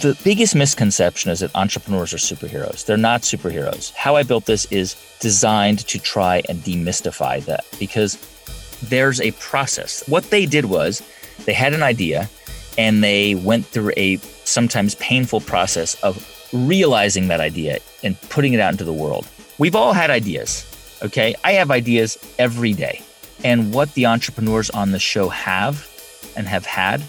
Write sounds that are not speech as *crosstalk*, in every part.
The biggest misconception is that entrepreneurs are superheroes. They're not superheroes. How I built this is designed to try and demystify that because there's a process. What they did was they had an idea and they went through a sometimes painful process of realizing that idea and putting it out into the world. We've all had ideas, okay? I have ideas every day. And what the entrepreneurs on the show have and have had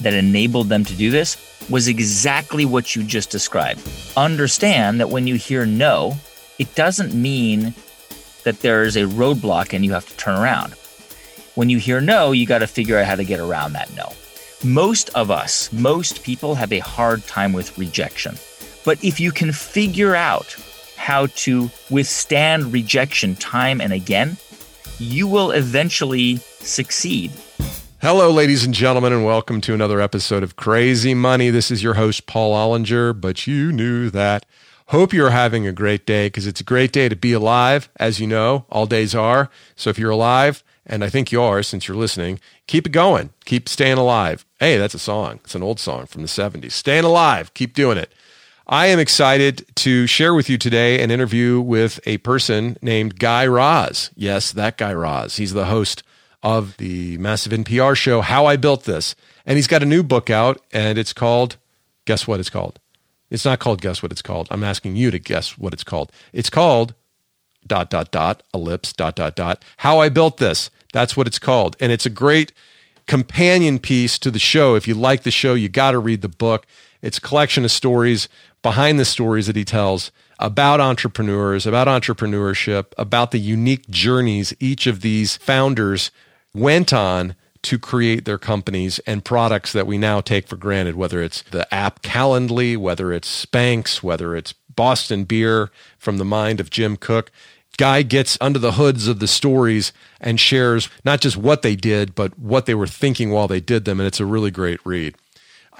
that enabled them to do this was exactly what you just described. Understand that when you hear no, it doesn't mean that there is a roadblock and you have to turn around. When you hear no, you got to figure out how to get around that no. Most of us, most people have a hard time with rejection. But if you can figure out how to withstand rejection time and again, you will eventually succeed. Hello, ladies and gentlemen, and welcome to another episode of Crazy Money. This is your host, Paul Ollinger, but you knew that. Hope you're having a great day because it's a great day to be alive. As you know, all days are. So if you're alive, and I think you are since you're listening, keep it going. Keep staying alive. Hey, that's a song. It's an old song from the 70s. Staying alive. Keep doing it. I am excited to share with you today an interview with a person named Guy Raz. Yes, that Guy Raz. He's the host of the massive NPR show, How I Built This. And he's got a new book out, and it's called, guess what it's called? It's not called Guess What It's Called. I'm asking you to guess what it's called. It's called dot, dot, dot, ellipse, dot, dot, dot, How I Built This. That's what it's called. And it's a great companion piece to the show. If you like the show, you got to read the book. It's a collection of stories behind the stories that he tells about entrepreneurs, about entrepreneurship, about the unique journeys each of these founders went on to create their companies and products that we now take for granted, whether it's the app Calendly, whether it's Spanx, whether it's Boston beer from the mind of Jim Koch. Guy gets under the hoods of the stories and shares not just what they did, but what they were thinking while they did them. And it's a really great read.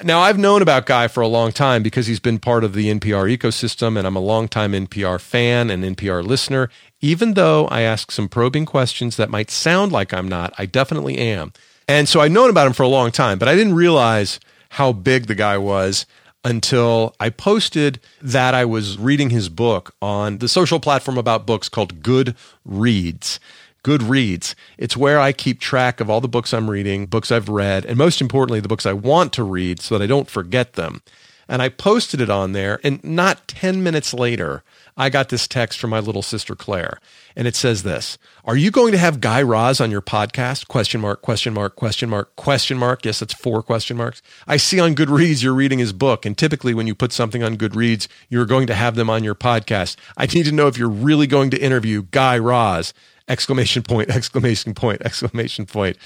Now, I've known about Guy for a long time because he's been part of the NPR ecosystem, and I'm a longtime NPR fan and NPR listener. Even though I ask some probing questions that might sound like I'm not, I definitely am. And so I've known about him for a long time, but I didn't realize how big the guy was until I posted that I was reading his book on the social platform about books called Good Reads. Goodreads. It's where I keep track of all the books I'm reading, books I've read, and most importantly, the books I want to read so that I don't forget them. And I posted it on there, and not 10 minutes later, I got this text from my little sister Claire, and it says this: Are you going to have Guy Raz on your podcast? Question mark, question mark, question mark, question mark. Yes, that's four question marks. I see on Goodreads you're reading his book, and typically when you put something on Goodreads, you're going to have them on your podcast. I need to know if you're really going to interview Guy Raz exclamation point, exclamation point, exclamation point.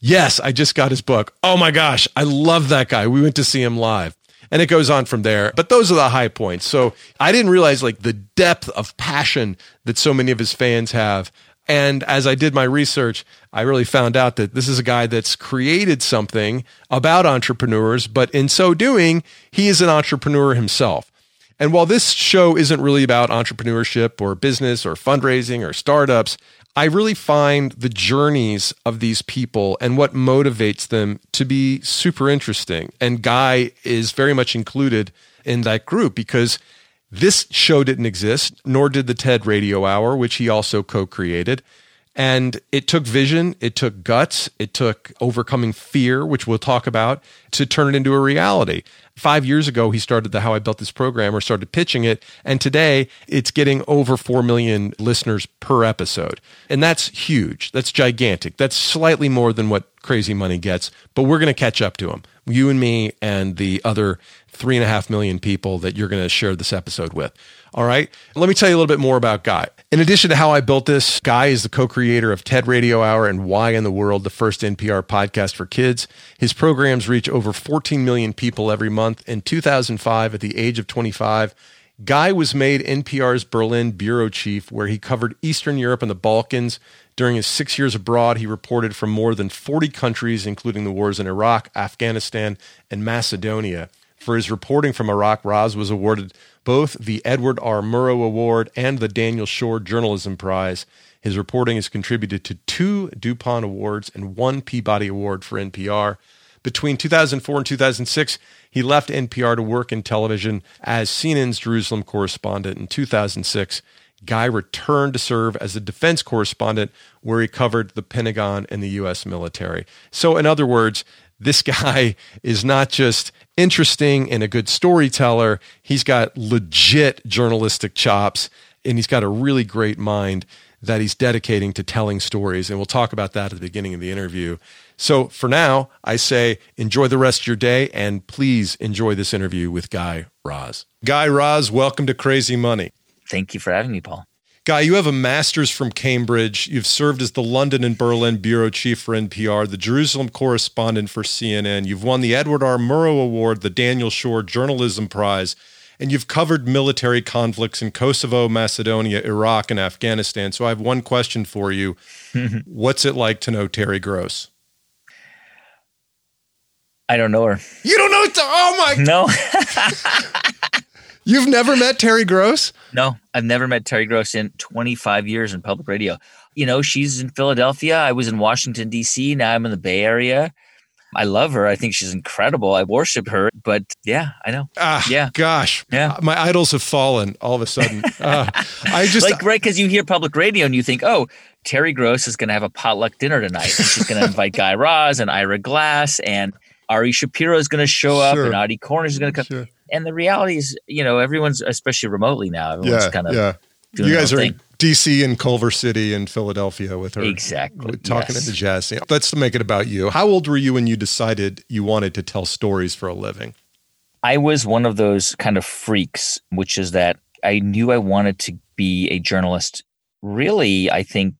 Yes, I just got his book. Oh my gosh, I love that guy. We went to see him live. And it goes on from there. But those are the high points. So I didn't realize like the depth of passion that so many of his fans have. And as I did my research, I really found out that this is a guy that's created something about entrepreneurs, but in so doing, he is an entrepreneur himself. And while this show isn't really about entrepreneurship or business or fundraising or startups, I really find the journeys of these people and what motivates them to be super interesting. And Guy is very much included in that group because this show didn't exist, nor did the TED Radio Hour, which he also co created. And it took vision, it took guts, it took overcoming fear, which we'll talk about, to turn it into a reality. Five years ago, he started the How I Built This program or started pitching it. And today it's getting over 4 million listeners per episode. And that's huge. That's gigantic. That's slightly more than what Crazy Money gets, but we're going to catch up to him. You and me and the other three and a half million people that you're going to share this episode with. All right. Let me tell you a little bit more about Guy. In addition to how I built this, Guy is the co creator of TED Radio Hour and Wow in the World, the first NPR podcast for kids. His programs reach over 14 million people every month. In 2005, at the age of 25, Guy was made NPR's Berlin bureau chief, where he covered Eastern Europe and the Balkans. During his six years abroad, he reported from more than 40 countries, including the wars in Iraq, Afghanistan, and Macedonia. For his reporting from Iraq, Raz was awarded both the Edward R. Murrow Award and the Daniel Schorr Journalism Prize. His reporting has contributed to two DuPont Awards and one Peabody Award for NPR. Between 2004 and 2006, he left NPR to work in television as CNN's Jerusalem correspondent. In 2006, Guy returned to serve as a defense correspondent where he covered the Pentagon and the U.S. military. So, in other words, this *laughs* guy is not just interesting and a good storyteller, he's got legit journalistic chops and he's got a really great mind that he's dedicating to telling stories. And we'll talk about that at the beginning of the interview. So for now, I say enjoy the rest of your day and please enjoy this interview with Guy Raz. Guy Raz, welcome to Crazy Money. Thank you for having me, Paul. Guy, you have a master's from Cambridge. You've served as the London and Berlin bureau chief for NPR, the Jerusalem correspondent for CNN. You've won the Edward R. Murrow Award, the Daniel Schorr Journalism Prize, and you've covered military conflicts in Kosovo, Macedonia, Iraq, and Afghanistan. So I have one question for you. *laughs* What's it like to know Terry Gross? I don't know her. You don't know? Oh my! No. *laughs* You've never met Terry Gross? No, I've never met Terry Gross in 25 years in public radio. You know, she's in Philadelphia. I was in Washington, D.C. Now I'm in the Bay Area. I love her. I think she's incredible. I worship her. But yeah, I know. Ah, yeah. Gosh. Yeah. My idols have fallen all of a sudden. Uh, I just like right because you hear public radio and you think, oh, Terry Gross is going to have a potluck dinner tonight. And she's going *laughs* to invite Guy Raz and Ira Glass and Ari Shapiro is going to show up Sure. and Audie Cornish is going to come. Sure. And the reality is, you know, everyone's especially remotely now. Everyone's yeah, kind of yeah. You guys are thing. in D.C. and Culver City and Philadelphia with her. Exactly, Talking yes. at the jazz scene. Let's make it about you. How old were you when you decided you wanted to tell stories for a living? I was one of those kind of freaks, which is that I knew I wanted to be a journalist. Really, I think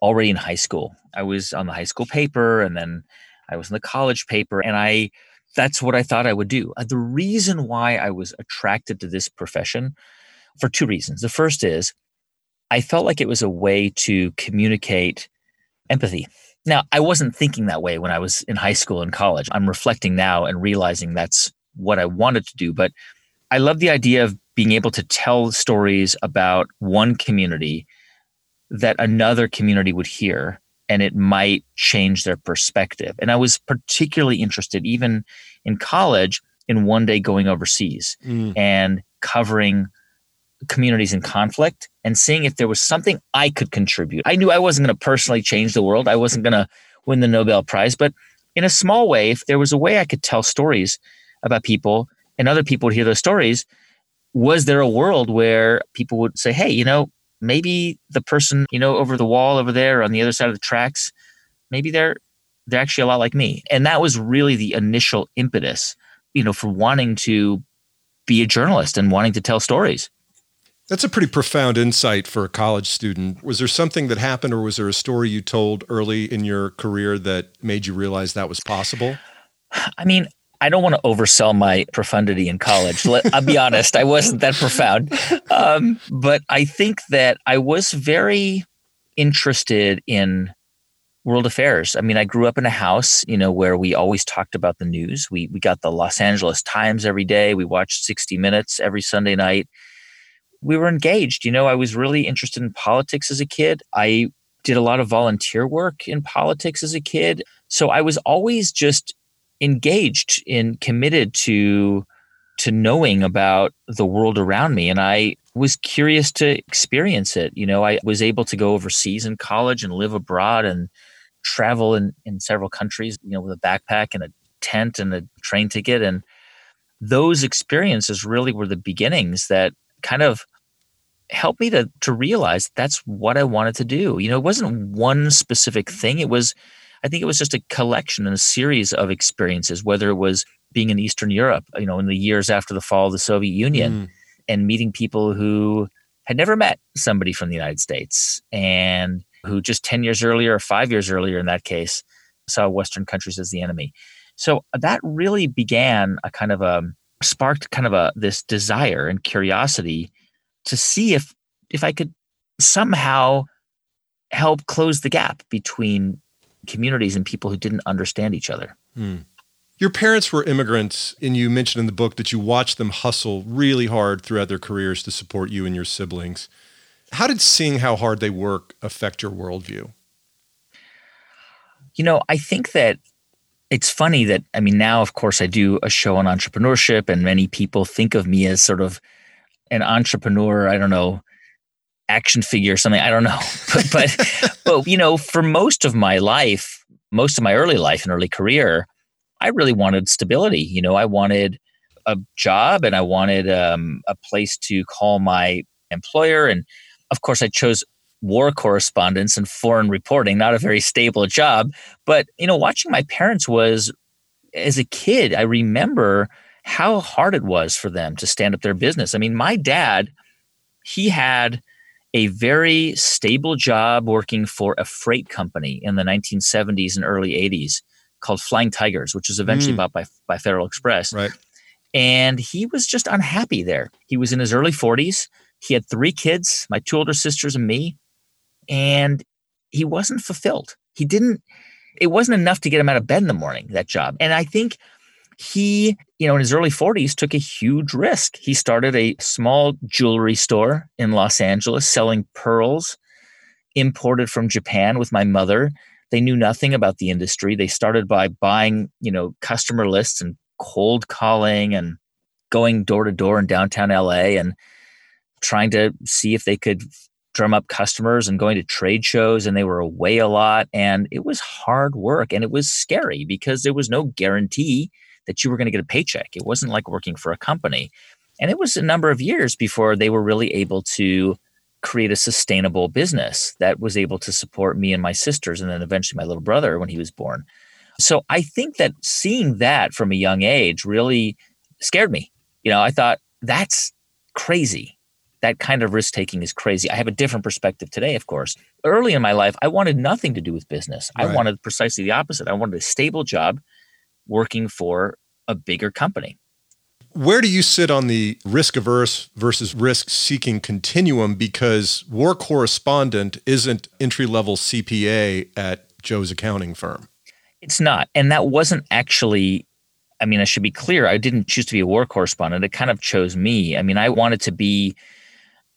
already in high school. I was on the high school paper and then I was in the college paper and I that's what I thought I would do. Uh, The reason why I was attracted to this profession for two reasons. The first is I felt like it was a way to communicate empathy. Now, I wasn't thinking that way when I was in high school and college. I'm reflecting now and realizing that's what I wanted to do. But I love the idea of being able to tell stories about one community that another community would hear and it might change their perspective. And I was particularly interested, even in college, in one day going overseas mm. and covering communities in conflict and seeing if there was something I could contribute. I knew I wasn't going to personally change the world. I wasn't going to win the Nobel Prize, but in a small way, if there was a way I could tell stories about people and other people would hear those stories, was there a world where people would say, hey, you know, maybe the person, you know, over the wall over there on the other side of the tracks, maybe they're they're actually a lot like me. And that was really the initial impetus, you know, for wanting to be a journalist and wanting to tell stories. That's a pretty profound insight for a college student. Was there something that happened, or was there a story you told early in your career that made you realize that was possible? I mean, I don't want to oversell my profundity in college. Let, I'll be honest, I wasn't that profound. Um, but I think that I was very interested in world affairs. I mean, I grew up in a house, you know, where we always talked about the news. We we got the Los Angeles Times every day. We watched 60 Minutes every Sunday night. We were engaged. You know, I was really interested in politics as a kid. I did a lot of volunteer work in politics as a kid. So I was always just engaged and committed to to knowing about the world around me and I was curious to experience it. You know, I was able to go overseas in college and live abroad and travel in, in several countries, you know, with a backpack and a tent and a train ticket. And those experiences really were the beginnings that kind of helped me to to realize that's what I wanted to do. You know, it wasn't one specific thing. It was I think it was just a collection and a series of experiences, whether it was being in Eastern Europe, you know, in the years after the fall of the Soviet Union mm. and meeting people who had never met somebody from the United States and who just 10 years earlier or five years earlier in that case saw Western countries as the enemy. So that really began a kind of a sparked kind of a this desire and curiosity to see if if I could somehow help close the gap between communities and people who didn't understand each other. Hmm. Your parents were immigrants, and you mentioned in the book that you watched them hustle really hard throughout their careers to support you and your siblings. How did seeing how hard they work affect your worldview? You know, I think that it's funny that I mean now of course I do a show on entrepreneurship and many people think of me as sort of an entrepreneur, I don't know, action figure or something, I don't know. *laughs* but but, but you know, for most of my life, most of my early life and early career, I really wanted stability. You know, I wanted a job and I wanted um, a place to call my employer and of course I chose war correspondence and foreign reporting, not a very stable job. But, you know, watching my parents was, as a kid, I remember how hard it was for them to stand up their business. I mean, my dad, he had a very stable job working for a freight company in the 1970s and early 80s called Flying Tigers, which was eventually mm. bought by, by Federal Express. Right. And he was just unhappy there. He was in his early 40s. He had three kids, my two older sisters and me and he wasn't fulfilled. He didn't, it wasn't enough to get him out of bed in the morning, that job. And I think he, you know, in his early 40s took a huge risk. He started a small jewelry store in Los Angeles selling pearls imported from Japan with my mother. They knew nothing about the industry. They started by buying, you know, customer lists and cold calling and going door to door in downtown LA and trying to see if they could drum up customers and going to trade shows and they were away a lot and it was hard work and it was scary because there was no guarantee that you were going to get a paycheck it wasn't like working for a company and it was a number of years before they were really able to create a sustainable business that was able to support me and my sisters and then eventually my little brother when he was born so i think that seeing that from a young age really scared me you know i thought that's crazy that kind of risk taking is crazy. I have a different perspective today, of course. Early in my life, I wanted nothing to do with business. Right. I wanted precisely the opposite. I wanted a stable job working for a bigger company. Where do you sit on the risk averse versus risk seeking continuum? Because war correspondent isn't entry level CPA at Joe's accounting firm. It's not. And that wasn't actually I mean, I should be clear. I didn't choose to be a war correspondent. It kind of chose me. I mean, I wanted to be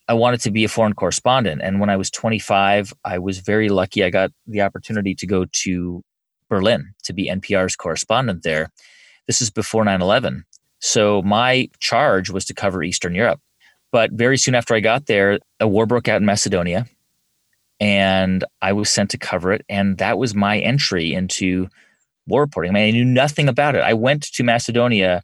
I wanted to be a foreign correspondent. And when I was 25, I was very lucky. I got the opportunity to go to Berlin to be NPR's correspondent there. This is before 9 11. So my charge was to cover Eastern Europe. But very soon after I got there, a war broke out in Macedonia and I was sent to cover it. And that was my entry into war reporting. I mean, I knew nothing about it. I went to Macedonia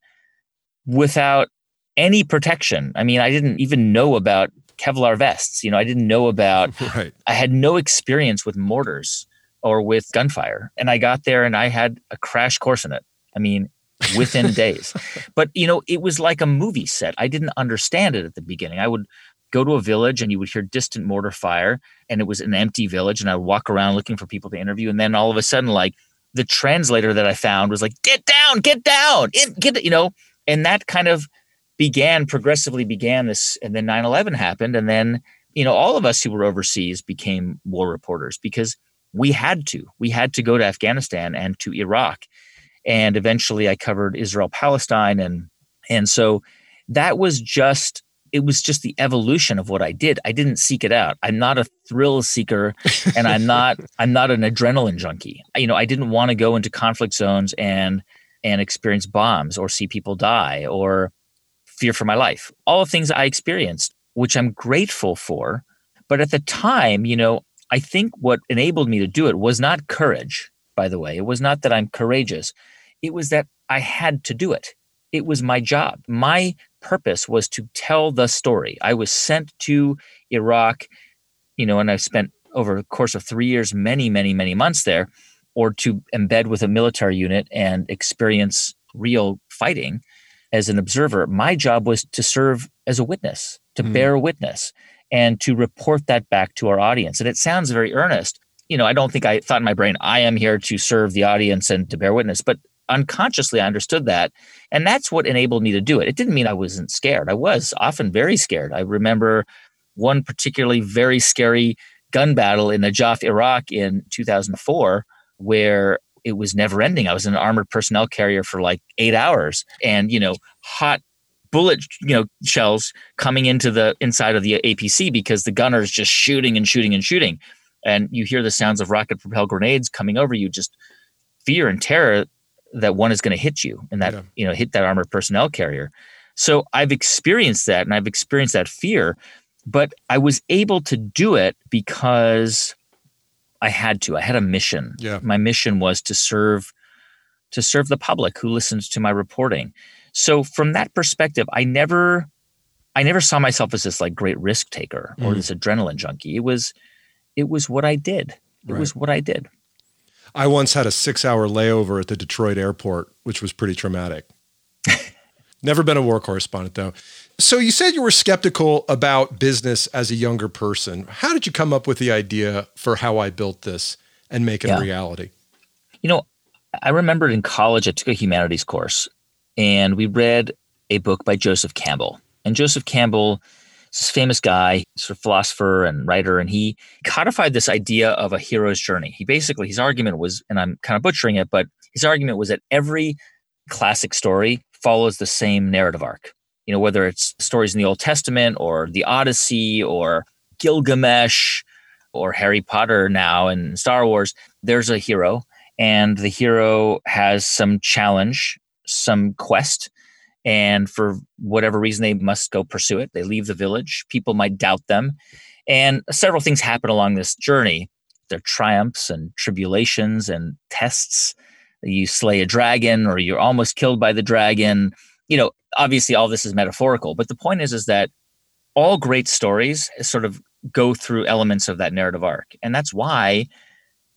without any protection. I mean, I didn't even know about Kevlar vests. You know, I didn't know about, *laughs* right. I had no experience with mortars or with gunfire. And I got there and I had a crash course in it. I mean, within *laughs* days. But, you know, it was like a movie set. I didn't understand it at the beginning. I would go to a village and you would hear distant mortar fire and it was an empty village and I would walk around looking for people to interview. And then all of a sudden, like, the translator that I found was like, get down, get down, get, you know, and that kind of began progressively began this and then 9-11 happened and then you know all of us who were overseas became war reporters because we had to. We had to go to afghanistan and to iraq. And eventually i covered israel palestine and and so that was just it was just the evolution of what i did. I didn't seek it out. I'm not a thrill seeker *laughs* and i'm not i'm not an adrenaline junkie. You know i didn't want to go into conflict zones and and experience bombs or see people die or fear for my life, all the things I experienced, which I'm grateful for. But at the time, you know, I think what enabled me to do it was not courage, by the way. It was not that I'm courageous. It was that I had to do it. It was my job. My purpose was to tell the story. I was sent to Iraq, you know, and I spent over the course of three years, many, many, many months there, or to embed with a military unit and experience real fighting as an observer, my job was to serve as a witness, to mm. bear witness, and to report that back to our audience. And it sounds very earnest. You know, I don't think I thought in my brain, I am here to serve the audience and to bear witness, but unconsciously I understood that. And that's what enabled me to do it. It didn't mean I wasn't scared. I was often very scared. I remember one particularly very scary gun battle in Najaf, Iraq in 2004, where it was never ending. I was in an armored personnel carrier for like eight hours and, you know, hot bullet, you know, shells coming into the inside of the APC because the gunner is just shooting and shooting and shooting. And you hear the sounds of rocket propelled grenades coming over you, just fear and terror that one is going to hit you and that, yeah. you know, hit that armored personnel carrier. So I've experienced that and I've experienced that fear, but I was able to do it because I had to. I had a mission. Yeah. My mission was to serve to serve the public who listens to my reporting. So from that perspective, I never I never saw myself as this like great risk taker or mm. this adrenaline junkie. It was it was what I did. It right. was what I did. I once had a 6-hour layover at the Detroit airport, which was pretty traumatic. *laughs* Never been a war correspondent though. So you said you were skeptical about business as a younger person. How did you come up with the idea for how I built this and make it yeah. a reality? You know, I remember in college I took a humanities course and we read a book by Joseph Campbell. And Joseph Campbell is this famous guy, sort of philosopher and writer, and he codified this idea of a hero's journey. He basically his argument was, and I'm kind of butchering it, but his argument was that every classic story follows the same narrative arc you know, whether it's stories in the Old Testament or the Odyssey or Gilgamesh or Harry Potter now and Star Wars, there's a hero and the hero has some challenge, some quest. And for whatever reason, they must go pursue it. They leave the village. People might doubt them. And several things happen along this journey. There are triumphs and tribulations and tests. You slay a dragon or you're almost killed by the dragon. You know, obviously all this is metaphorical, but the point is is that all great stories sort of go through elements of that narrative arc. And that's why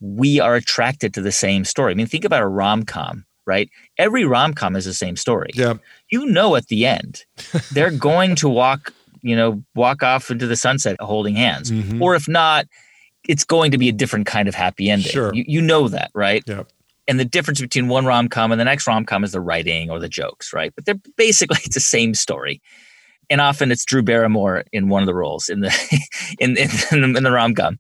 we are attracted to the same story. I mean, think about a rom-com, right? Every rom-com is the same story. Yeah. You know at the end, *laughs* they're going to walk, you know, walk off into the sunset holding hands. Mm-hmm. Or if not, it's going to be a different kind of happy ending. Sure. You, you know that, right? Yeah and the difference between one rom com and the next rom com is the writing or the jokes, right? But they're basically it's *laughs* the same story, and often it's Drew Barrymore in one of the roles in the *laughs* in in, in the rom com.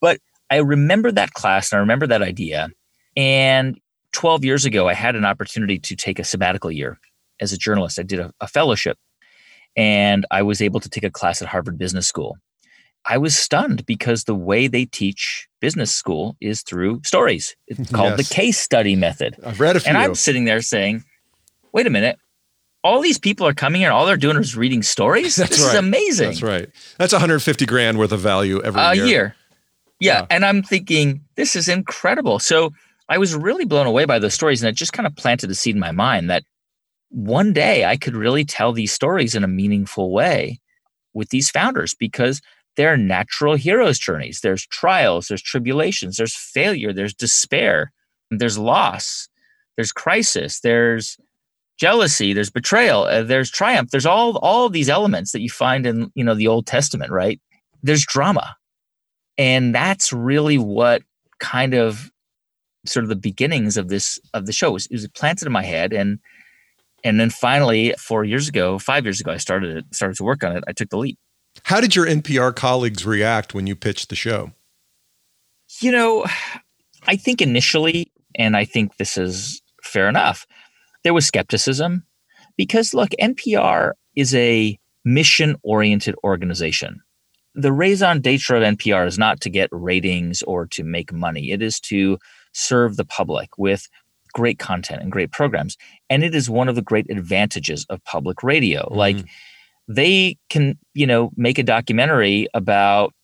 But I remember that class and I remember that idea. And 12 years ago, I had an opportunity to take a sabbatical year as a journalist. I did a, a fellowship, and I was able to take a class at Harvard Business School. I was stunned because the way they teach business school is through stories. It's *laughs* called yes. the case study method. I've read a few. And I'm sitting there saying, wait a minute. All these people are coming here. All they're doing is reading stories. *laughs* That's this right. is amazing. That's right. That's 150 grand worth of value every a year. year. Yeah. yeah. And I'm thinking, this is incredible. So I was really blown away by those stories. And it just kind of planted a seed in my mind that one day I could really tell these stories in a meaningful way with these founders because – they're natural heroes' journeys. There's trials, there's tribulations, there's failure, there's despair, there's loss, there's crisis, there's jealousy, there's betrayal, uh, there's triumph. There's all all these elements that you find in you know the Old Testament, right? There's drama, and that's really what kind of sort of the beginnings of this of the show. It was, it was planted in my head, and and then finally, four years ago, five years ago, I started it, started to work on it. I took the leap. How did your NPR colleagues react when you pitched the show? You know, I think initially, and I think this is fair enough, there was skepticism because look, NPR is a mission oriented organization. The raison d'etre of NPR is not to get ratings or to make money, it is to serve the public with great content and great programs. And it is one of the great advantages of public radio. Mm-hmm. Like, they can, you know, make a documentary about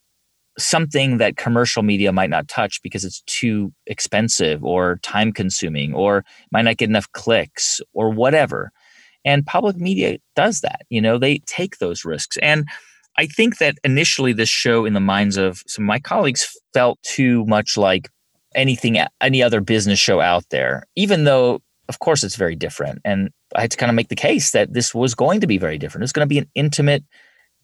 something that commercial media might not touch because it's too expensive or time consuming or might not get enough clicks or whatever. And public media does that. You know, they take those risks. And I think that initially this show in the minds of some of my colleagues felt too much like anything any other business show out there, even though of course it's very different. And I had to kind of make the case that this was going to be very different. It's going to be an intimate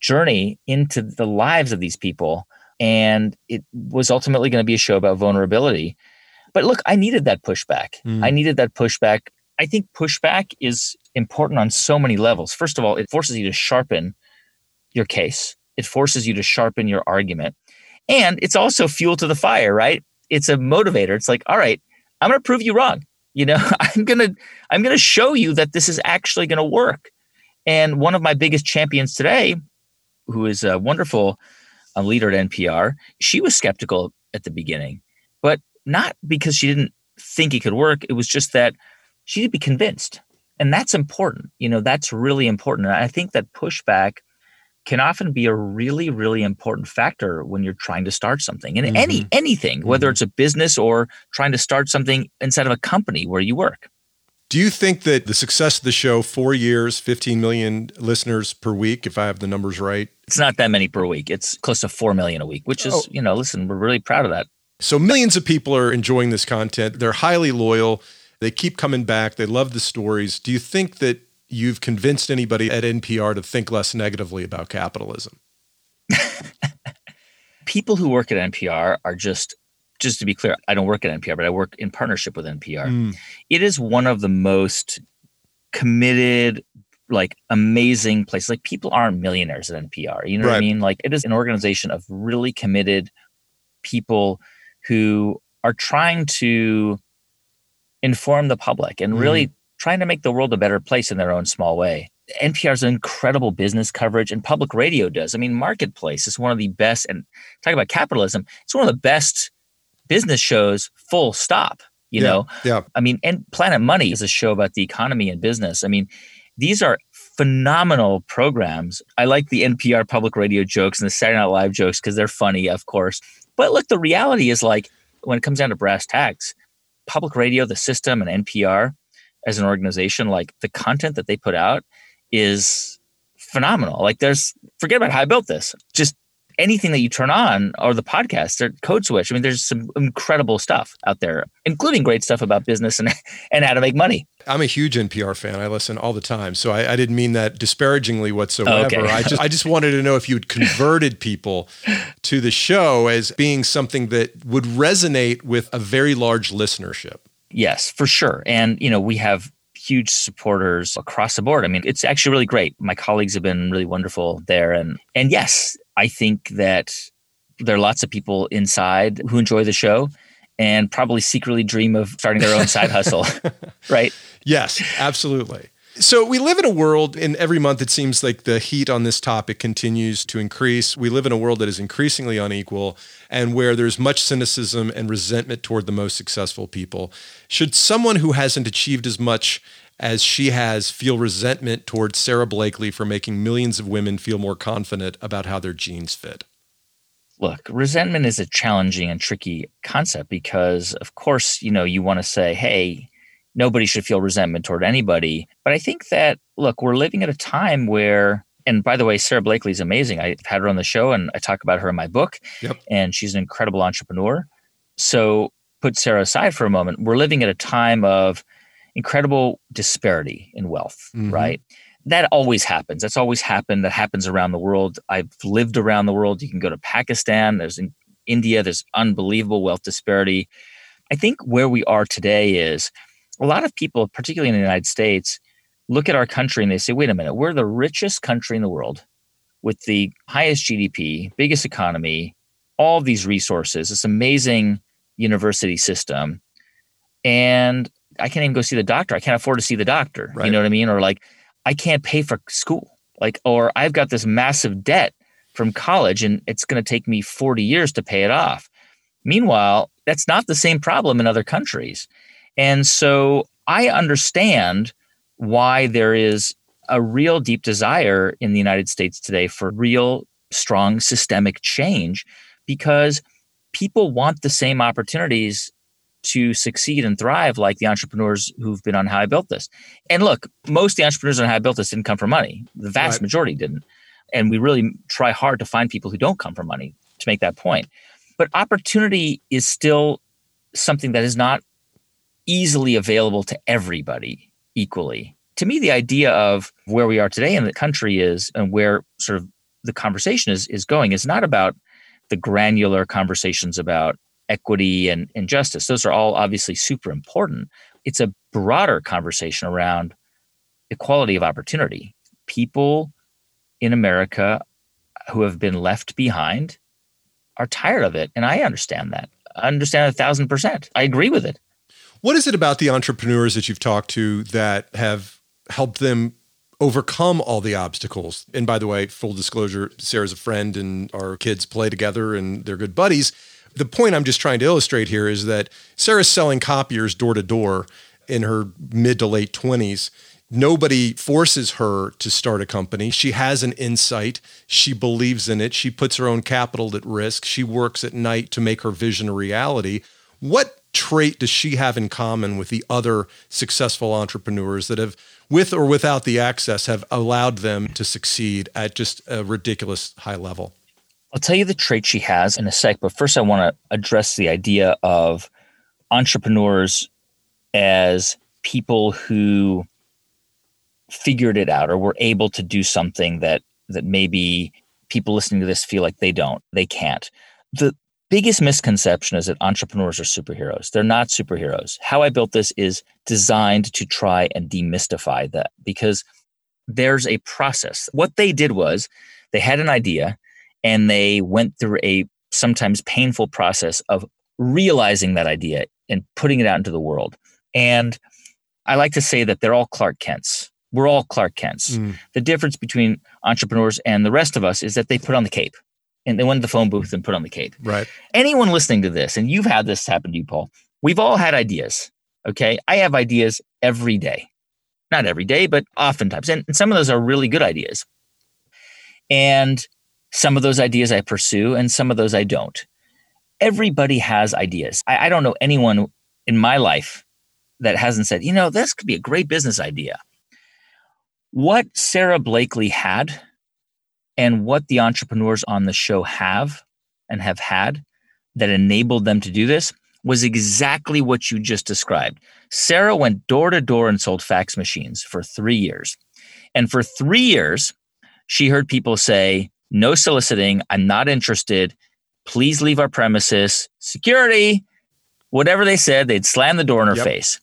journey into the lives of these people. And it was ultimately going to be a show about vulnerability. But look, I needed that pushback. Mm. I needed that pushback. I think pushback is important on so many levels. First of all, it forces you to sharpen your case, it forces you to sharpen your argument. And it's also fuel to the fire, right? It's a motivator. It's like, all right, I'm going to prove you wrong you know *laughs* i'm gonna i'm gonna show you that this is actually gonna work and one of my biggest champions today who is a wonderful leader at npr she was skeptical at the beginning but not because she didn't think it could work it was just that she needed to be convinced. And that's important. You know, that's really important. And I think that pushback can often be a really, really important factor when you're trying to start something in mm-hmm. any anything, whether mm-hmm. it's a business or trying to start something inside of a company where you work. Do you think that the success of the show, four years, 15 million listeners per week, if I have the numbers right? It's not that many per week. It's close to 4 million a week, which is, oh. you know, listen, we're really proud of that. So millions of people are enjoying this content. They're highly loyal. They keep coming back. They love the stories. Do you think that you've convinced anybody at NPR to think less negatively about capitalism? *laughs* people who work at NPR are just just to be clear, I don't work at NPR, but I work in partnership with NPR. Mm. It is one of the most committed, like amazing places. Like people aren't millionaires at NPR. You know right. what I mean? Like it is an organization of really committed people who are trying to inform the public and mm. Trying to make the world a better place in their own small way. NPR has incredible business coverage and public radio does. I mean, Marketplace is one of the best, and talk about capitalism, it's one of the best business shows full stop you yeah, know? yeah. I mean and planet money is a show about the economy and business. I mean these are phenomenal programs. I like the npr public radio jokes and the saturday night live jokes because they're funny of course. But look the reality is like when it comes down to brass tacks public radio the system and npr as an organization like the content that they put out is phenomenal. Like there's forget about how i built this. Just anything that you turn on or the podcast or code switch. I mean there's some incredible stuff out there including great stuff about business and, *laughs* and how to make money. I'm a huge npr fan. I listen all the time. So i, I didn't mean that disparagingly whatsoever. Okay. i just i just wanted to know if you'd converted people to the show as being something that would resonate with a very large listenership yes for sure and you know we have huge supporters across the board. I mean, it's actually really great. My colleagues have been really wonderful there and and yes, I think that there are lots of people inside who enjoy the show and probably secretly dream of starting their own side hustle, *laughs* right? Yes, absolutely. So we live in a world, and every month it seems like the heat on this topic continues to increase. We live in a world that is increasingly unequal and where there's much cynicism and resentment toward the most successful people. Should someone who hasn't achieved as much as she has feel resentment towards Sara Blakely for making millions of women feel more confident about how their jeans fit? Look, resentment is a challenging and tricky concept because, of course, you know, you want to say, hey, nobody should feel resentment toward anybody. But I think that, look, we're living at a time where, and by the way, Sara Blakely is amazing. I've had her on the show and I talk about her in my book, yep. and she's an incredible entrepreneur. So put Sara aside for a moment. We're living at a time of incredible disparity in wealth, mm-hmm. right? That always happens. That's always happened. That happens around the world. I've lived around the world. You can go to Pakistan, there's in India, there's unbelievable wealth disparity. I think where we are today is a lot of people, particularly in the United States, look at our country and they say, wait a minute, we're the richest country in the world with the highest GDP, biggest economy, all these resources, this amazing university system. And I can't even go see the doctor. I can't afford to see the doctor. Right. You know what I mean? Or like, I can't pay for school. Like, or I've got this massive debt from college and it's going to take me 40 years to pay it off. Meanwhile, that's not the same problem in other countries. And so I understand why there is a real deep desire in the United States today for real strong systemic change because people want the same opportunities to succeed and thrive like the entrepreneurs who've been on How I Built This. And look, most of the entrepreneurs on How I Built This didn't come from money. The vast right. majority didn't. And we really try hard to find people who don't come from money to make that point. But opportunity is still something that is not easily available to everybody equally. To me, the idea of where we are today in the country is and where sort of the conversation is is going is not about the granular conversations about equity and, justice. Those are all obviously super important. It's a broader conversation around equality of opportunity. People in America who have been left behind are tired of it. And I understand that. I understand a thousand percent. I agree with it. What is it about the entrepreneurs that you've talked to that have helped them overcome all the obstacles? And by the way, full disclosure, Sara's a friend and our kids play together and they're good buddies. The point I'm just trying to illustrate here is that Sara's selling copiers door to door in her mid to late 20s. Nobody forces her to start a company. She has an insight. She believes in it. She puts her own capital at risk. She works at night to make her vision a reality. What trait does she have in common with the other successful entrepreneurs that have, with or without the access, have allowed them to succeed at just a ridiculous high level? I'll tell you the trait she has in a sec, but first I want to address the idea of entrepreneurs as people who figured it out or were able to do something that that maybe people listening to this feel like they don't, they can't. The biggest misconception is that entrepreneurs are superheroes. They're not superheroes. How I built this is designed to try and demystify that because there's a process. What they did was they had an idea and they went through a sometimes painful process of realizing that idea and putting it out into the world. And I like to say that they're all Clark Kents. We're all Clark Kents. Mm. The difference between entrepreneurs and the rest of us is that they put on the cape and they went to the phone booth and put on the cape. Right. Anyone listening to this, and you've had this happen to you, Paul, we've all had ideas. Okay. I have ideas every day. Not every day, but oftentimes. And, and some of those are really good ideas. And some of those ideas I pursue, and some of those I don't. Everybody has ideas. I, I don't know anyone in my life that hasn't said, you know, this could be a great business idea. What Sara Blakely had and what the entrepreneurs on the show have and have had that enabled them to do this was exactly what you just described. Sara went door to door and sold fax machines for three years. And for three years, she heard people say, no soliciting. I'm not interested. Please leave our premises. Security, whatever they said, they'd slam the door in her yep. face.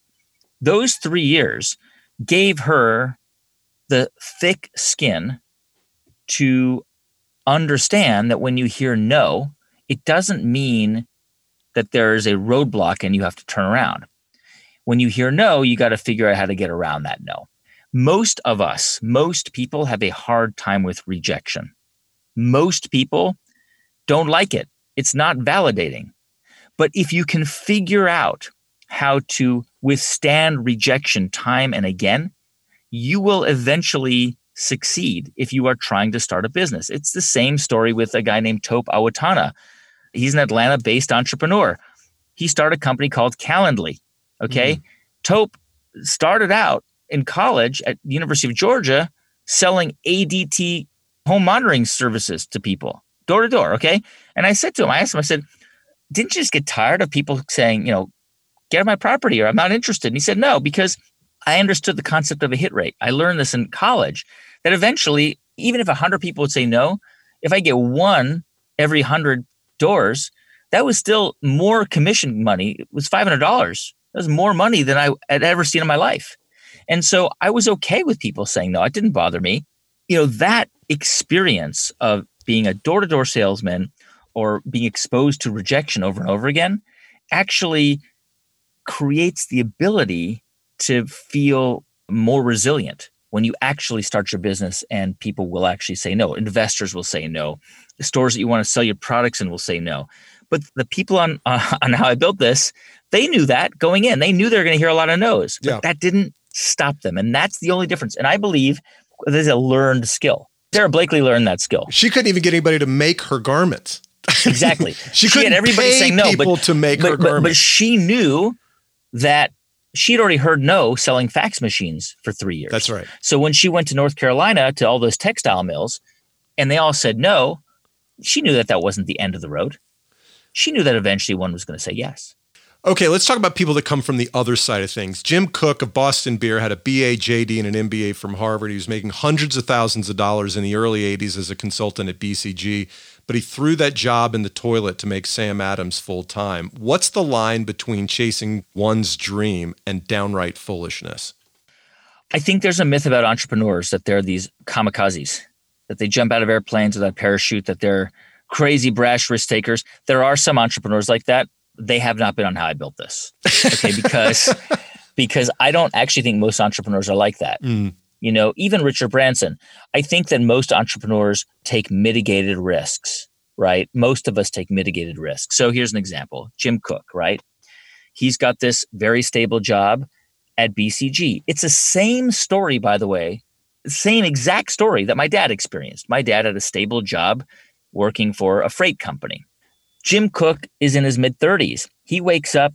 Those three years gave her the thick skin to understand that when you hear no, it doesn't mean that there is a roadblock and you have to turn around. When you hear no, you got to figure out how to get around that no. Most of us, most people have a hard time with rejection most people don't like it. It's not validating. But if you can figure out how to withstand rejection time and again, you will eventually succeed if you are trying to start a business. It's the same story with a guy named Tope Awotona. He's an Atlanta based entrepreneur. He started a company called Calendly. Okay. Mm-hmm. Tope started out in college at the University of Georgia selling ADT home monitoring services to people door to door. Okay. And I said to him, I asked him, I said, didn't you just get tired of people saying, you know, get my property or I'm not interested? And he said, no, because I understood the concept of a hit rate. I learned this in college that eventually, even if 100 people would say no, if I get one every 100 doors, that was still more commission money. It was $500. That was more money than I had ever seen in my life. And so I was okay with people saying no. It didn't bother me. You know, that experience of being a door to door salesman or being exposed to rejection over and over again actually creates the ability to feel more resilient when you actually start your business and people will actually say no. Investors will say no. The stores that you want to sell your products in will say no. But the people on uh, *laughs* on how I built this, they knew that going in. They knew they were going to hear a lot of no's. But yeah. that didn't stop them. And that's the only difference. And I believe there's a learned skill. sara Blakely learned that skill. She couldn't even get anybody to make her garments. Exactly. *laughs* she, she couldn't had everybody saying no, people but, to make but, her but, garments. But she knew that she had already heard no selling fax machines for three years. That's right. So when she went to North Carolina to all those textile mills, and they all said no, she knew that that wasn't the end of the road. She knew that eventually one was going to say yes. Okay, let's talk about people that come from the other side of things. Jim Koch of Boston Beer had a BA, JD, and an MBA from Harvard. He was making hundreds of thousands of dollars in the early 80s as a consultant at BCG, but he threw that job in the toilet to make Sam Adams full time. What's the line between chasing one's dream and downright foolishness? I think there's a myth about entrepreneurs that they're these kamikazes, that they jump out of airplanes without a parachute, that they're crazy, brash risk takers. There are some entrepreneurs like that they have not been on how I built this. *laughs* Okay, because because I don't actually think most entrepreneurs are like that. Mm. You know, even Richard Branson. I think that most entrepreneurs take mitigated risks, right? Most of us take mitigated risks. So here's an example. Jim Koch, right? He's got this very stable job at BCG. It's the same story, by the way, same exact story that my dad experienced. My dad had a stable job working for a freight company. Jim Koch is in his mid 30s. He wakes up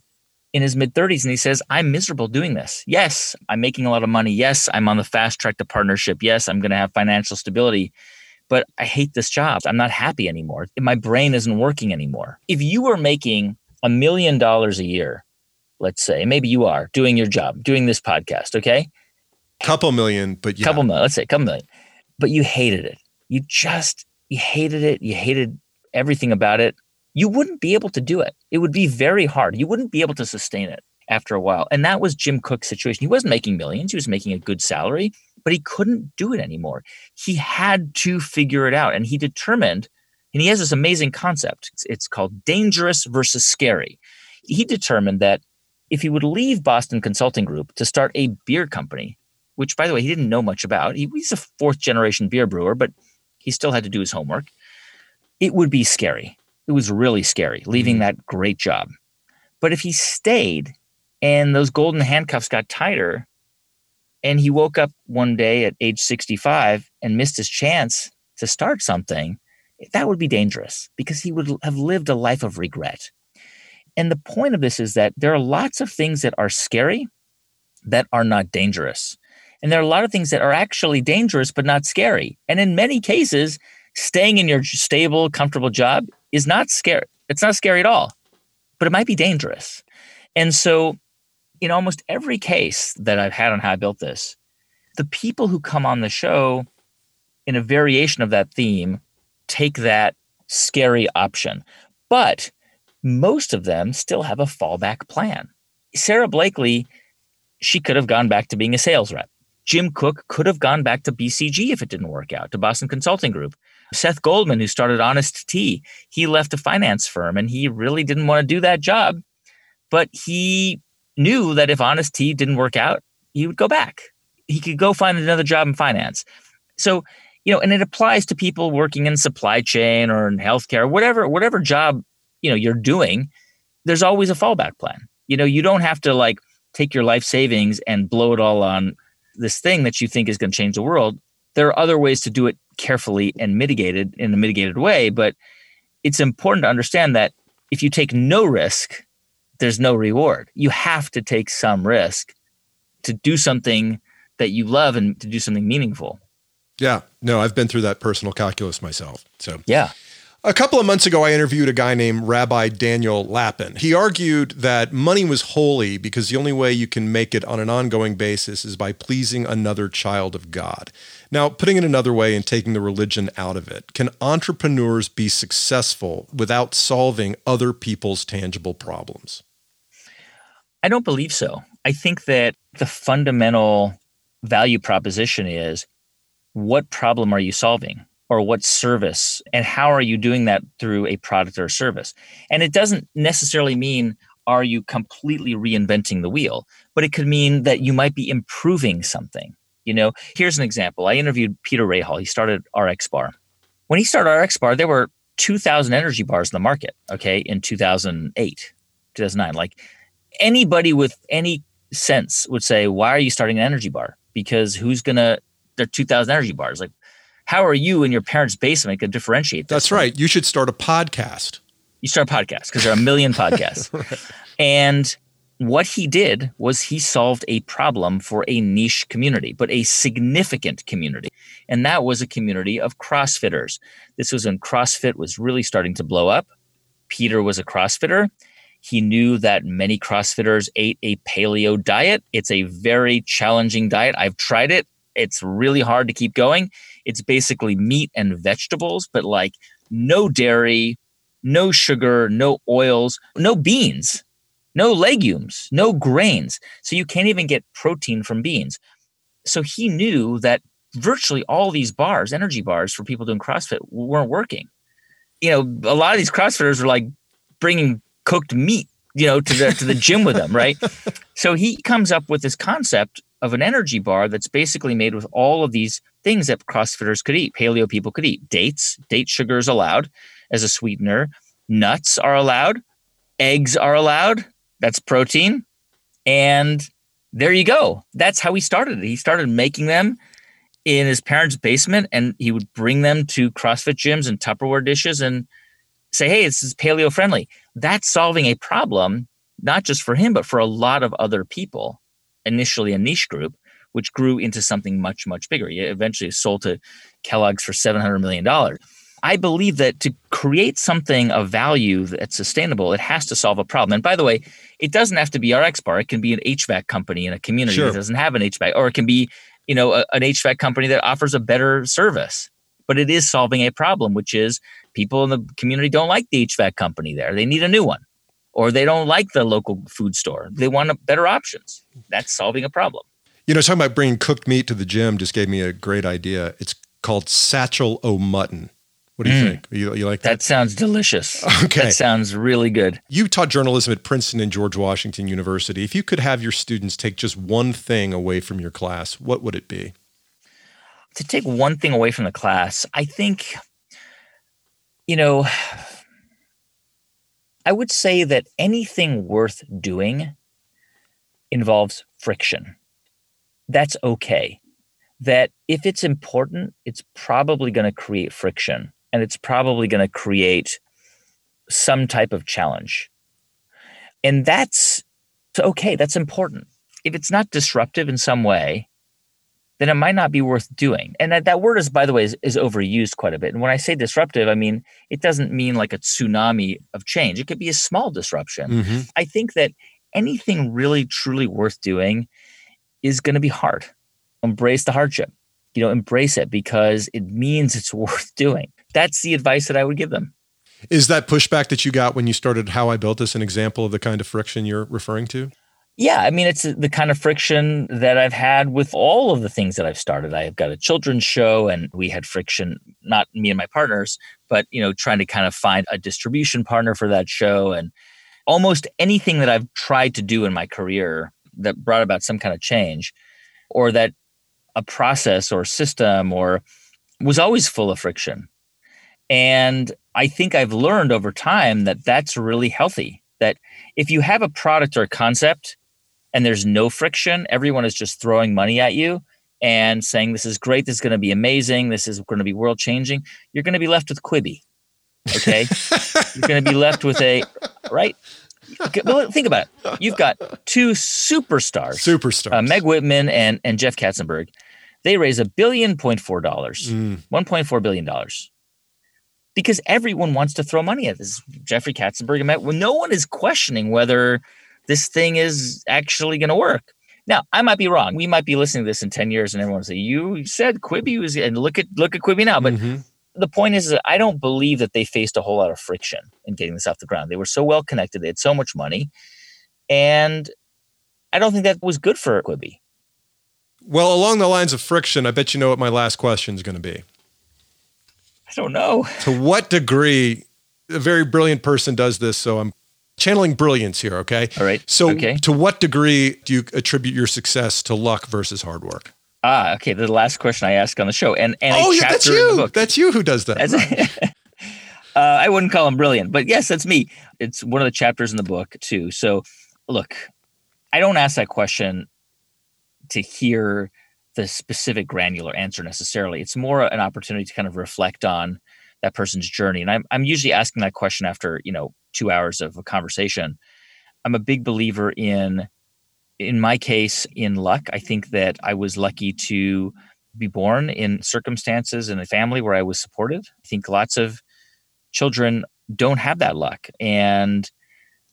in his mid 30s and he says, I'm miserable doing this. Yes, I'm making a lot of money. Yes, I'm on the fast track to partnership. Yes, I'm going to have financial stability, but I hate this job. I'm not happy anymore. My brain isn't working anymore. If you were making a million dollars a year, let's say, maybe you are doing your job, doing this podcast, okay? Couple million, but yeah. Couple million, let's say, couple million. But you hated it. You just, you hated it. You hated everything about it you wouldn't be able to do it. It would be very hard. You wouldn't be able to sustain it after a while. And that was Jim Koch's situation. He wasn't making millions, he was making a good salary, but he couldn't do it anymore. He had to figure it out. And he determined, and he has this amazing concept. It's, it's called dangerous versus scary. He determined that if he would leave Boston Consulting Group to start a beer company, which by the way, he didn't know much about, he, he's a fourth generation beer brewer, but he still had to do his homework. It would be scary it was really scary leaving mm-hmm. that great job. But if he stayed and those golden handcuffs got tighter and he woke up one day at age 65 and missed his chance to start something, that would be dangerous because he would have lived a life of regret. And the point of this is that there are lots of things that are scary that are not dangerous. And there are a lot of things that are actually dangerous but not scary. And in many cases, staying in your stable, comfortable job is not scary. It's not scary at all, but it might be dangerous. And so, in almost every case that I've had on how I built this, the people who come on the show in a variation of that theme take that scary option. But most of them still have a fallback plan. Sara Blakely, she could have gone back to being a sales rep. Jim Koch could have gone back to BCG if it didn't work out, to Boston Consulting Group. Seth Goldman, who started Honest Tea, he left a finance firm and he really didn't want to do that job. But he knew that if Honest Tea didn't work out, he would go back. He could go find another job in finance. So, you know, and it applies to people working in supply chain or in healthcare, whatever, whatever job, you know, you're doing, there's always a fallback plan. You know, you don't have to like take your life savings and blow it all on this thing that you think is going to change the world. There are other ways to do it carefully and mitigated in a mitigated way. But it's important to understand that if you take no risk, there's no reward. You have to take some risk to do something that you love and to do something meaningful. Yeah. No, I've been through that personal calculus myself. So, yeah. A couple of months ago, I interviewed a guy named Rabbi Daniel Lapin. He argued that money was holy because the only way you can make it on an ongoing basis is by pleasing another child of God. Now, putting it another way and taking the religion out of it, can entrepreneurs be successful without solving other people's tangible problems? I don't believe so. I think that the fundamental value proposition is what problem are you solving? Or what service and how are you doing that through a product or service? And it doesn't necessarily mean are you completely reinventing the wheel but it could mean that you might be improving something you know? Here's an example. I interviewed peter rahal. He started rx bar. When he started rx bar there were 2000 energy bars in the market okay in 2008 2009 like anybody with any sense would say why are you starting an energy bar? Because who's gonna there are 2000 energy bars. Like how are you in your parents' basement going to differentiate That's thing? right. You should start a podcast. You start a podcast because there are a million podcasts. right. *laughs* And what he did was he solved a problem for a niche community, but a significant community. And that was a community of CrossFitters. This was when CrossFit was really starting to blow up. Peter was a CrossFitter. He knew that many CrossFitters ate a paleo diet. It's a very challenging diet. I've tried it. It's really hard to keep going. It's basically meat and vegetables, but like no dairy, no sugar, no oils, no beans, no legumes, no grains. So you can't even get protein from beans. So he knew that virtually all these bars, energy bars for people doing CrossFit, weren't working. You know, a lot of these CrossFitters were like bringing cooked meat, you know, to the to the gym with them, right? *laughs* So he comes up with this concept of an energy bar that's basically made with all of these things that CrossFitters could eat, paleo people could eat. Dates, date sugar is allowed as a sweetener. Nuts are allowed. Eggs are allowed. That's protein. And there you go. That's how he started. He started making them in his parents' basement, and he would bring them to CrossFit gyms and Tupperware dishes and say, "Hey, this is paleo friendly." That's solving a problem, not just for him, but for a lot of other people. Initially, a niche group, which grew into something much, much bigger. He eventually sold to Kellogg's for seven hundred million dollars. I believe that to create something of value that's sustainable, it has to solve a problem. And by the way, it doesn't have to be RxBar. It can be an HVAC company in a community sure. that doesn't have an HVAC, or it can be, you know, a, an HVAC company that offers a better service. But it is solving a problem, which is people in the community don't like the HVAC company there. They need a new one. Or they don't like the local food store. They want better options. That's solving a problem. You know, talking about bringing cooked meat to the gym just gave me a great idea. It's called Satchel O Mutton. What do you mm. think? You, you like that? That sounds delicious. Okay. That sounds really good. You taught journalism at Princeton and George Washington University. If you could have your students take just one thing away from your class, what would it be? To take one thing away from the class, I think, you know, I would say that anything worth doing involves friction. That's okay. That if it's important, it's probably going to create friction and it's probably going to create some type of challenge. And that's okay, that's important. If it's not disruptive in some way, then it might not be worth doing. And that, that word is, by the way, is, is overused quite a bit. And when I say disruptive, I mean, it doesn't mean like a tsunami of change. It could be a small disruption. Mm-hmm. I think that anything really, truly worth doing is going to be hard. Embrace the hardship. You know, embrace it because it means it's *laughs* worth doing that's the advice that I would give them. Is that pushback that you got when you started How I Built This an example of the kind of friction you're referring to? Yeah, I mean, it's uh, the kind of friction that I've had with all of the things that I've started. I've got a children's show, and we had friction, not me and my partners, but you know, trying to kind of find a distribution partner for that show, and almost anything that I've tried to do in my career that brought about some kind of change, or that a process or system or was always full of friction. And I think I've learned over time that that's really healthy. That if you have a product or a concept and there's no friction, everyone is just throwing money at you and saying, This is great, this is going to be amazing, this is going to be world changing, you're going to be left with Quibi. Okay. *laughs* you're going to be left with a, right? Well, think about it. You've got two superstars, superstars, uh, Meg Whitman and, and Jeff Katzenberg. They raise a billion point four dollars, mm. one point four billion dollars because everyone wants to throw money at this. Jeffrey Katzenberg met well, no one is questioning whether this thing is actually going to work. Now, I might be wrong. We might be listening to this in 10 years and everyone will say, You said Quibi was and look at look at Quibi now. But mm-hmm. the point is that I don't believe that they faced a whole lot of friction in getting this off the ground. They were so well connected, they had so much money. And I don't think that was good for Quibi. Well, along the lines of friction, I bet you know what my last question is going to be. I don't know. To what degree a very brilliant person does this? So I'm channeling brilliance here, okay? All right. So okay. to what degree do you attribute your success to luck versus hard work? Ah, okay. The last question I ask on the show, and and oh yeah, that's you. That's you who does that. *laughs* uh, I wouldn't call him brilliant, but yes, that's me. It's one of the chapters in the book too. So look, I don't ask that question to hear the specific granular answer necessarily. It's more an opportunity to kind of reflect on that person's journey. And I'm, I'm usually asking that question after, you know, two hours of a conversation. I'm a big believer in, in my case, in luck. I think that I was lucky to be born in circumstances in a family where I was supported. I think lots of children don't have that luck. And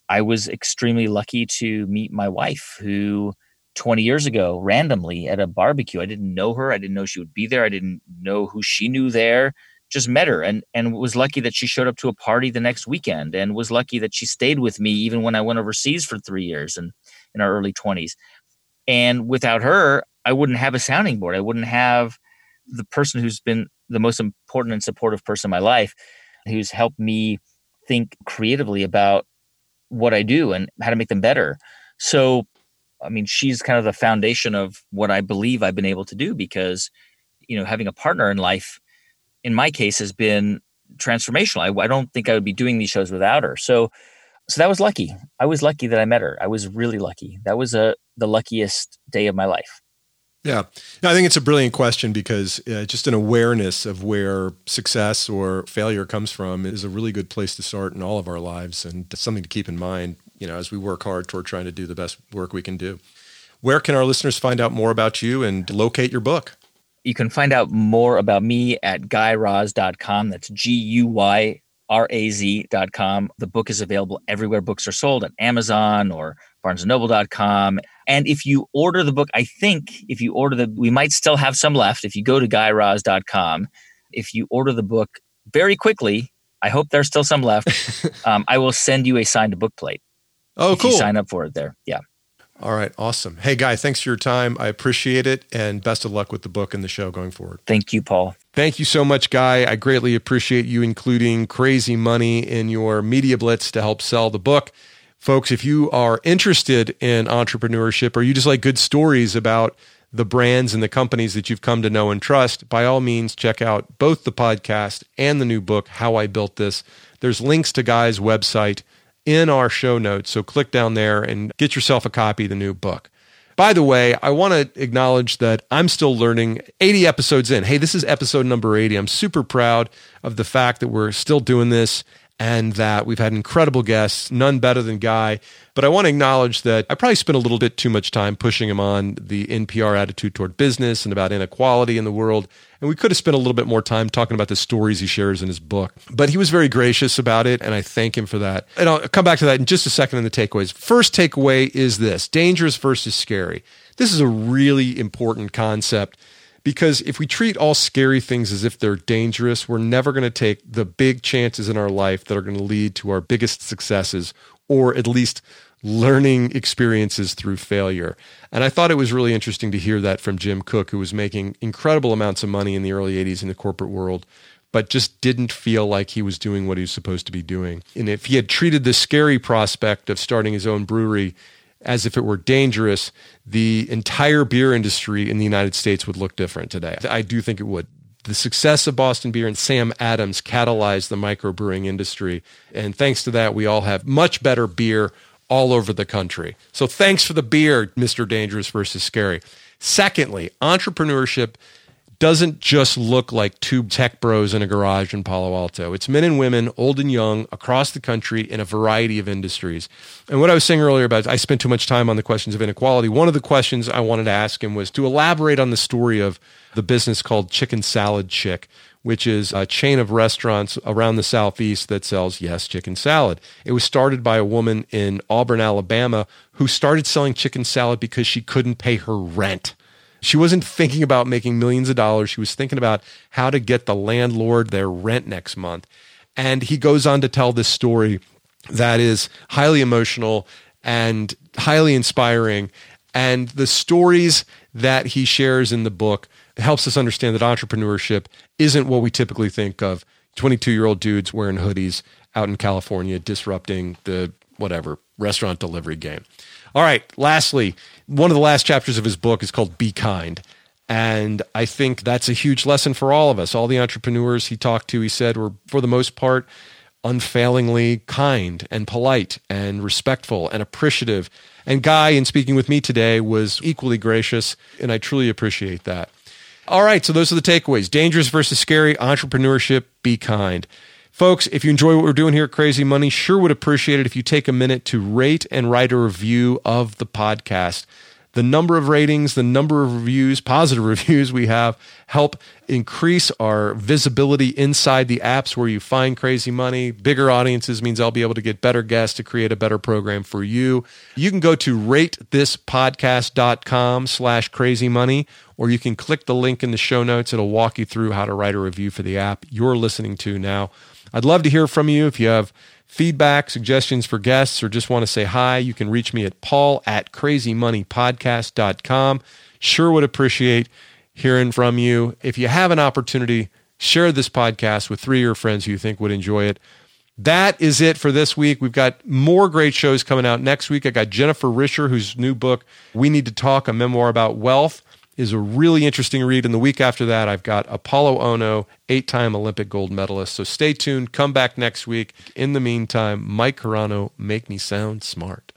I was extremely lucky to meet my wife who 20 years ago randomly at a barbecue. I didn't know her. I didn't know she would be there. I didn't know who she knew there. Just met her and and was lucky that she showed up to a party the next weekend and was lucky that she stayed with me even when I went overseas for 3 years and in our early 20s. And without her, I wouldn't have a sounding board. I wouldn't have the person who's been the most important and supportive person in my life who's helped me think creatively about what I do and how to make them better. So I mean, she's kind of the foundation of what I believe I've been able to do because, you know, having a partner in life, in my case, has been transformational. I, I don't think I would be doing these shows without her. So, so that was lucky. I was lucky that I met her. I was really lucky. That was a the luckiest day of my life. Yeah, I think it's a brilliant question because uh, just an awareness of where success or failure comes from is a really good place to start in all of our lives, and something to keep in mind. You know, as we work hard toward trying to do the best work we can do. Where can our listeners find out more about you and locate your book? You can find out more about me at guyraz.com. That's G U Y R A Z.com. The book is available everywhere books are sold at Amazon or barnesandnoble.com. And if you order the book, I think if you order the, we might still have some left. If you go to guyraz.com, if you order the book very quickly, I hope there's still some left. *laughs* um, I will send you a signed book plate. Oh, cool. sign up for it there. Yeah. All right, awesome. Hey, Guy, thanks for your time. I appreciate it, and best of luck with the book and the show going forward. Thank you, Paul. Thank you so much, Guy. I greatly appreciate you including crazy money in your media blitz to help sell the book. Folks, if you are interested in entrepreneurship or you just like good stories about the brands and the companies that you've come to know and trust, by all means, check out both the podcast and the new book, How I Built This. There's links to Guy's website in our show notes. So click down there and get yourself a copy of the new book. By the way, I want to acknowledge that I'm still learning 80 episodes in. Hey, this is episode number 80. I'm super proud of the fact that we're still doing this and that we've had incredible guests, none better than Guy. But I want to acknowledge that I probably spent a little bit too much time pushing him on the NPR attitude toward business and about inequality in the world. And we could have spent a little bit more time talking about the stories he shares in his book. But he was very gracious about it, and I thank him for that. And I'll come back to that in just a second in the takeaways. First takeaway is this dangerous versus scary. This is a really important concept because if we treat all scary things as if they're dangerous, we're never going to take the big chances in our life that are going to lead to our biggest successes or at least learning experiences through failure. And I thought it was really interesting to hear that from Jim Koch, who was making incredible amounts of money in the early 80s in the corporate world, but just didn't feel like he was doing what he was supposed to be doing. And if he had treated the scary prospect of starting his own brewery as if it were dangerous, the entire beer industry in the United States would look different today. I do think it would. The success of Boston Beer and Sam Adams catalyzed the microbrewing industry. And thanks to that, we all have much better beer all over the country. So thanks for the beer, Mr. Dangerous versus Scary. Secondly, entrepreneurship doesn't just look like two tech bros in a garage in Palo Alto. It's men and women, old and young, across the country in a variety of industries. And what I was saying earlier about I spent too much time on the questions of inequality. One of the questions I wanted to ask him was to elaborate on the story of the business called Chicken Salad Chick, which is a chain of restaurants around the southeast that sells yes chicken salad. It was started by a woman in Auburn, Alabama, who started selling chicken salad because she couldn't pay her rent. She wasn't thinking about making millions of dollars. She was thinking about how to get the landlord their rent next month. And he goes on to tell this story that is highly emotional and highly inspiring. And the stories that he shares in the book helps us understand that entrepreneurship isn't what we typically think of 22 year old dudes wearing hoodies out in California disrupting the whatever restaurant delivery game. All right, lastly, one of the last chapters of his book is called Be Kind. And I think that's a huge lesson for all of us. All the entrepreneurs he talked to, he said, were for the most part unfailingly kind and polite and respectful and appreciative. And Guy, in speaking with me today, was equally gracious, and I truly appreciate that. All right, so those are the takeaways dangerous versus scary, entrepreneurship, be kind. Folks, if you enjoy what we're doing here at Crazy Money, sure would appreciate it if you take a minute to rate and write a review of the podcast. The number of ratings, the number of reviews, positive *laughs* reviews we have help increase our visibility inside the apps where you find crazy money. Bigger audiences means I'll be able to get better guests to create a better program for you. You can go to ratethispodcast.com slash crazy money, or you can click the link in the show notes. It'll walk you through how to write a review for the app you're listening to now. I'd love to hear from you. If you have feedback, suggestions for guests, or just want to say hi, you can reach me at paul at crazymoneypodcast.com. Sure would appreciate hearing from you. If you have an opportunity, share this podcast with three of your friends who you think would enjoy it. That is it for this week. We've got more great shows coming out next week. I got Jennifer Risher, whose new book, We Need to Talk, a memoir about wealth is a really interesting read. And the week after that, I've got Apolo Ohno, eight time Olympic gold medalist. So stay tuned. Come back next week. In the meantime, Mike Carano, make me sound smart.